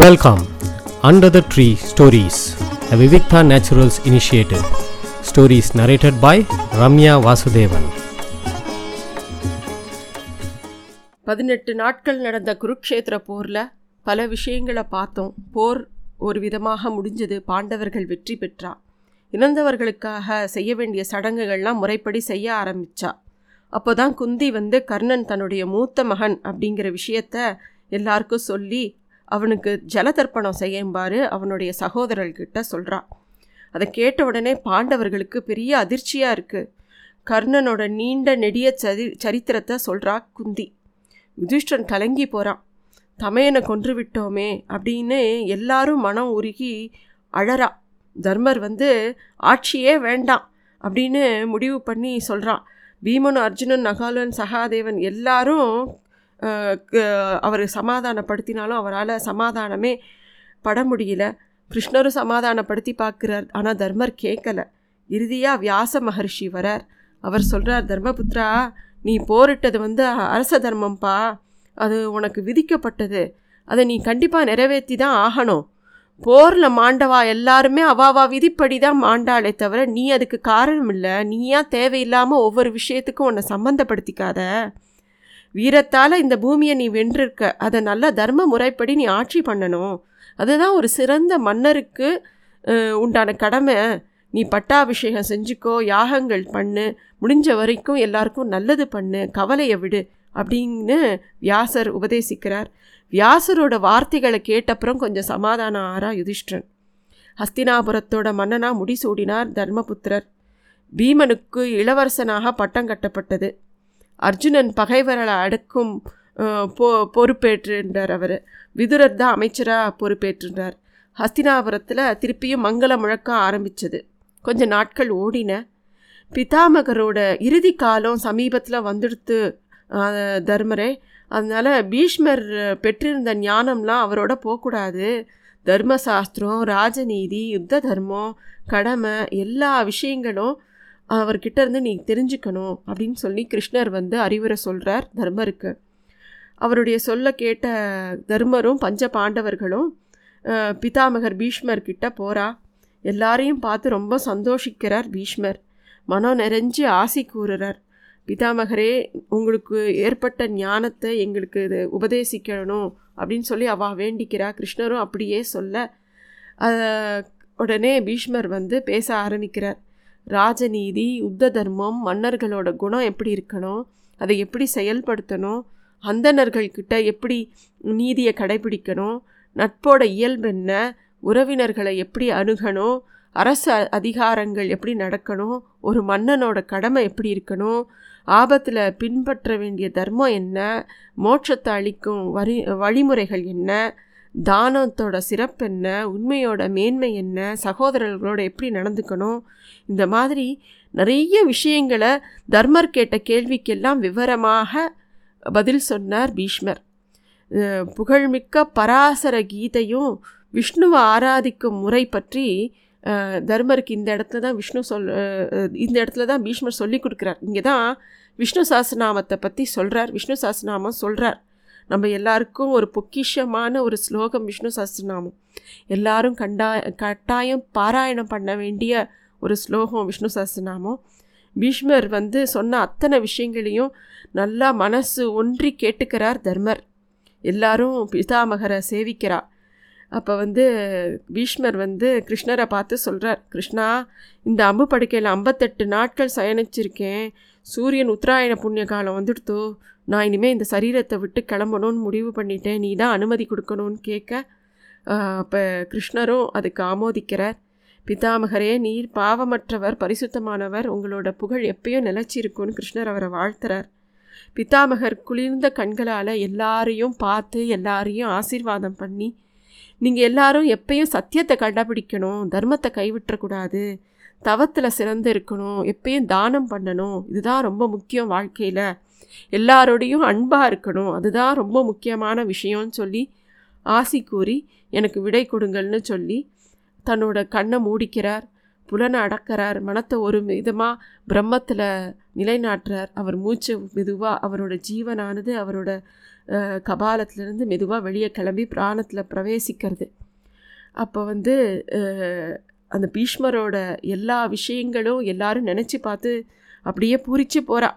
Welcome under the tree stories a Vivikta naturals initiative stories narrated by Ramya Vasudevan பதினெட்டு நாட்கள் நடந்த குருக்ஷேத்திர போரில் பல விஷயங்களை பார்த்தோம். போர் ஒரு விதமாக முடிஞ்சது. பாண்டவர்கள் வெற்றி பெற்றா. இறந்தவர்களுக்காக செய்ய வேண்டிய சடங்குகள்லாம் முறைப்படி செய்ய ஆரம்பித்தா அப்போ தான் குந்தி வந்து கர்ணன் தன்னுடைய மூத்த மகன் அப்படிங்கிற விஷயத்த எல்லாருக்கும் சொல்லி அவனுக்கு ஜலதர்ப்பணம் செய்யும்பாரு அவனுடைய சகோதரர்கிட்ட சொல்கிறான் அதை கேட்ட உடனே பாண்டவர்களுக்கு பெரிய அதிர்ச்சியாக இருக்குது கர்ணனோட நீண்ட நெடிய சரி சரித்திரத்தை சொல்கிறா குந்தி. யுதிஷ்டன் கலங்கி போகிறான் தமையனை கொன்று விட்டோமே அப்படின்னு எல்லாரும் மனம் உருகி அழறா. தர்மர் வந்து ஆட்சியே வேண்டாம் அப்படின்னு முடிவு பண்ணி சொல்கிறான் பீமன் அர்ஜுனன் நகாலன் சகாதேவன் எல்லாரும் அவர் சமாதானப்படுத்தினாலும் அவரால் சமாதானமே பட முடியல. கிருஷ்ணரும் சமாதானப்படுத்தி பார்க்குறார் ஆனால் தர்மர் கேட்கல. இறுதியாக வியாச மகர்ஷி வரார். அவர் சொல்கிறார் தர்மபுத்ரா நீ போரிட்டது வந்து அரச தர்மம்ப்பா அது உனக்கு விதிக்கப்பட்டது. அதை நீ கண்டிப்பாக நிறைவேற்றி தான் ஆகணும். போரில் மாண்டவா எல்லாருமே அவாவா விதிப்படி தான் மாண்டாளே தவிர நீ அதுக்கு காரணம் இல்லை. நீயா தேவையில்லாமல் ஒவ்வொரு விஷயத்துக்கும் உன்னை சம்மந்தப்படுத்திக்காத வீரத்தால் இந்த பூமியை நீ வென்றிருக்க. அதை நல்ல தர்ம முறைப்படி நீ ஆட்சி பண்ணணும். அதுதான் ஒரு சிறந்த மன்னருக்கு உண்டான கடமை. நீ பட்டாபிஷேகம் செஞ்சுக்கோ யாகங்கள் பண்ணு. முடிஞ்ச வரைக்கும் எல்லாருக்கும் நல்லது பண்ணு. கவலையை விடு அப்படின்னு வியாசர் உபதேசிக்கிறார். வியாசரோட வார்த்தைகளை கேட்டப்புறம் கொஞ்சம் சமாதானம் ஆறா யுதிஷ்டன் ஹஸ்தினாபுரத்தோட மன்னனாக முடிசூடினார் தர்மபுத்திரர். பீமனுக்கு இளவரசனாக பட்டம் கட்டப்பட்டது. அர்ஜுனன் பகைவர்களை அடக்கும் பொ பொறுப்பேற்றிருந்தார் அவர். விதுரர் தான் அமைச்சராக பொறுப்பேற்றிருந்தார். ஹஸ்தினாபுரத்தில் திருப்பியும் மங்கள முழக்கம் ஆரம்பித்தது கொஞ்ச நாட்கள் ஓடின. பிதாமகரோட இறுதி காலம் சமீபத்தில் வந்துடுத்து தர்மரே. அதனால் பீஷ்மர் பெற்றிருந்த ஞானம்லாம் அவரோட போகக்கூடாது தர்மசாஸ்திரம் ராஜநீதி யுத்த தர்மம் கடமை எல்லா விஷயங்களும் அவர்கிட்ட இருந்து நீ தெரிஞ்சுக்கணும் அப்படின்னு சொல்லி கிருஷ்ணர் வந்து அறிவுரை சொல்கிறார் தர்மருக்கு. அவருடைய சொல்ல கேட்ட தர்மரும் பஞ்ச பாண்டவர்களும் பிதாமகர் பீஷ்மர் கிட்ட போகிறா எல்லாரையும் பார்த்து ரொம்ப சந்தோஷிக்கிறார் பீஷ்மர். மனம் நிறைஞ்சு ஆசி கூறுறார். பிதாமகரே உங்களுக்கு ஏற்பட்ட ஞானத்தை எங்களுக்கு இது உபதேசிக்கணும் அப்படின்னு சொல்லி அவள் வேண்டிக்கிறா. கிருஷ்ணரும் அப்படியே சொல்ல உடனே பீஷ்மர் வந்து பேச ஆரம்பிக்கிறார். ராஜநீதி யுத்த தர்மம் மன்னர்களோட குணம் எப்படி இருக்கணும் அதை எப்படி செயல்படுத்தணும் அந்தணர்கள்கிட்ட எப்படி நீதியை கடைபிடிக்கணும் நட்போட இயல்பு என்ன உறவினர்களை எப்படி அணுகணும் அரசு அதிகாரங்கள் எப்படி நடக்கணும் ஒரு மன்னனோட கடமை எப்படி இருக்கணும் ஆபத்தில் பின்பற்ற வேண்டிய தர்மம் என்ன மோட்சத்தை அளிக்கும் வரி வழிமுறைகள் என்ன தானத்தோட சிறப்பு என்ன? உண்மையோட மேன்மை என்ன? சகோதரர்களோட எப்படி நடந்துக்கணும்? இந்த மாதிரி நிறைய விஷயங்களை தர்மர் கேட்ட கேள்விக்கெல்லாம் விவரமாக பதில் சொன்னார் பீஷ்மர். புகழ்மிக்க பராசர கீதையும் விஷ்ணுவை ஆராதிக்கும் முறை பற்றி தர்மருக்கு இந்த இடத்துல தான் விஷ்ணு சொல் இந்த இடத்துல தான் பீஷ்மர் சொல்லி கொடுக்குறார். இங்கே தான் விஷ்ணு சாஸ்திரநாமத்தை பற்றி சொல்கிறார் விஷ்ணு சாஸ்திரநாமம் சொல்கிறார் நம்ம எல்லாருக்கும் ஒரு பொக்கிஷமான ஒரு ஸ்லோகம் விஷ்ணு சாஸ்திரநாமம் எல்லாரும் கண்டா கட்டாயம் பாராயணம் பண்ண வேண்டிய ஒரு ஸ்லோகம் விஷ்ணு சாஸ்திரநாமம் பீஷ்மர் வந்து சொன்ன அத்தனை விஷயங்களையும் நல்லா மனசு ஒன்றி கேட்டுக்கிறார் தர்மர். எல்லாரும் பிதாமகரை சேவிக்கிறார் அப்போ வந்து பீஷ்மர் வந்து கிருஷ்ணரை பார்த்து சொல்கிறார் கிருஷ்ணா இந்த அம்பு படுக்கையில் ஐம்பத்தெட்டு நாட்கள் சயனிச்சிருக்கேன். சூரியன் உத்தராயண புண்ணிய காலம் வந்துடுத்தோ. நான் இனிமேல் இந்த சரீரத்தை விட்டு கிளம்பணும்னு முடிவு பண்ணிட்டேன். நீ தான் அனுமதி கொடுக்கணும்னு கேட்க அப்போ கிருஷ்ணரும் அதுக்கு ஆமோதிக்கிறார். பிதாமகரே நீர் பாவமற்றவர் பரிசுத்தமானவர் உங்களோட புகழ் எப்பயும் நிலச்சிருக்கும்னு கிருஷ்ணர் அவரை வாழ்த்துறார். பிதாமகர் குளிர்ந்த கண்களால் எல்லாரையும் பார்த்து எல்லாரையும் ஆசீர்வாதம் பண்ணி நீங்கள் எல்லாரும் எப்பயும் சத்தியத்தை கண்டுபிடிக்கணும் தர்மத்தை கைவிட்டக்கூடாது தவத்தில் சிறந்து இருக்கணும் எப்பயும் தானம் பண்ணணும் இதுதான் ரொம்ப முக்கியம் வாழ்க்கையில். எல்லாரோடையும் அன்பாக இருக்கணும் அதுதான் ரொம்ப முக்கியமான விஷயம்னு சொல்லி ஆசி கூறி எனக்கு விடை கொடுங்கள்னு சொல்லி தன்னோட கண்ணை மூடிக்கிறார் புலனை அடக்கிறார் மனத்தை ஒரு விதமாக பிரம்மத்தில் நிலைநாட்டுறார். அவர் மூச்சு மெதுவாக அவரோட ஜீவனானது அவரோட அஹ், மெதுவாக வெளியே கிளம்பி பிராணத்தில் பிரவேசிக்கிறது. அப்போ வந்து அந்த பீஷ்மரோட எல்லா விஷயங்களும் எல்லாரும் நினச்சி பார்த்து அப்படியே பூரிச்சு போகிறா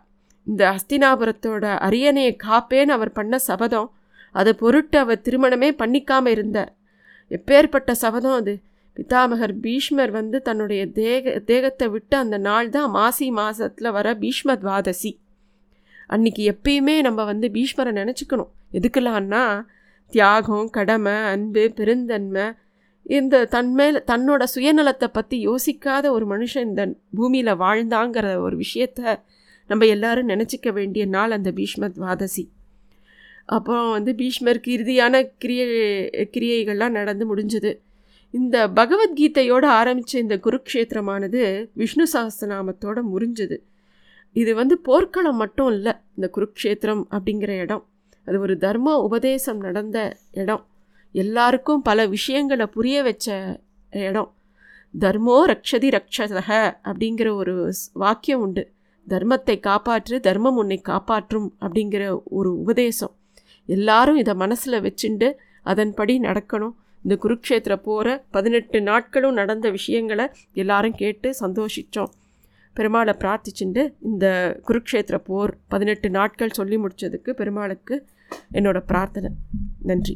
இந்த அஸ்தினாபுரத்தோட அரியணையை காப்பேன்னு அவர் பண்ண சபதம் அதை பொருட்டு அவர் திருமணமே பண்ணிக்காமல் இருந்தார் எப்பேற்பட்ட சபதம் அது. பிதாமகர் பீஷ்மர் வந்து தன்னுடைய தேக தேகத்தை விட்டு அந்த நாள் தான் மாசி மாதத்தில் வர பீஷ்ம துவாதசி. அன்னைக்கு எப்பயுமே நம்ம வந்து பீஷ்மரை நினச்சிக்கணும். எதுக்கலான்னா தியாகம் கடமை அன்பு பெருந்தன்மை இந்த தன்மேல் தன்னோட சுயநலத்தை பற்றி யோசிக்காத ஒரு மனுஷன் இந்த பூமியில் வாழ்ந்தாங்கிற ஒரு விஷயத்த நம்ம எல்லாரும் நினச்சிக்க வேண்டிய நாள் அந்த பீஷ்ம துவாதசி. அப்புறம் வந்து பீஷ்மருக்கு இறுதியான கிரியை கிரியைகள்லாம் நடந்து முடிஞ்சது. இந்த பகவத்கீதையோடு ஆரம்பித்த இந்த குருக்ஷேத்திரமானது விஷ்ணு சஹஸ்ரநாமத்தோட முறிஞ்சது. இது வந்து போர்க்களம் மட்டும் இல்லை இந்த குருக்ஷேத்திரம் அப்படிங்கிற இடம். அது ஒரு தர்ம உபதேசம் நடந்த இடம். எல்லாருக்கும் பல விஷயங்களை புரிய வச்ச இடம். தர்மோ ரக்ஷதி ரக்ஷதக அப்படிங்கிற ஒரு வாக்கியம் உண்டு. தர்மத்தை காப்பாற்று தர்மம் உன்னை காப்பாற்றும் அப்படிங்கிற ஒரு உபதேசம். எல்லாரும் இதை மனசில் வச்சுண்டு அதன்படி நடக்கணும். இந்த குருக்ஷேத்திர போகிற பதினெட்டு நாட்களும் நடந்த விஷயங்களை எல்லாரும் கேட்டு சந்தோஷித்தோம் பெருமாளை பிரார்த்திச்சுண்டு இந்த குருக்ஷேத்திர போர் பதினெட்டு நாட்கள் சொல்லி முடித்ததுக்கு பெருமாளுக்கு என்னோட பிரார்த்தனை. நன்றி.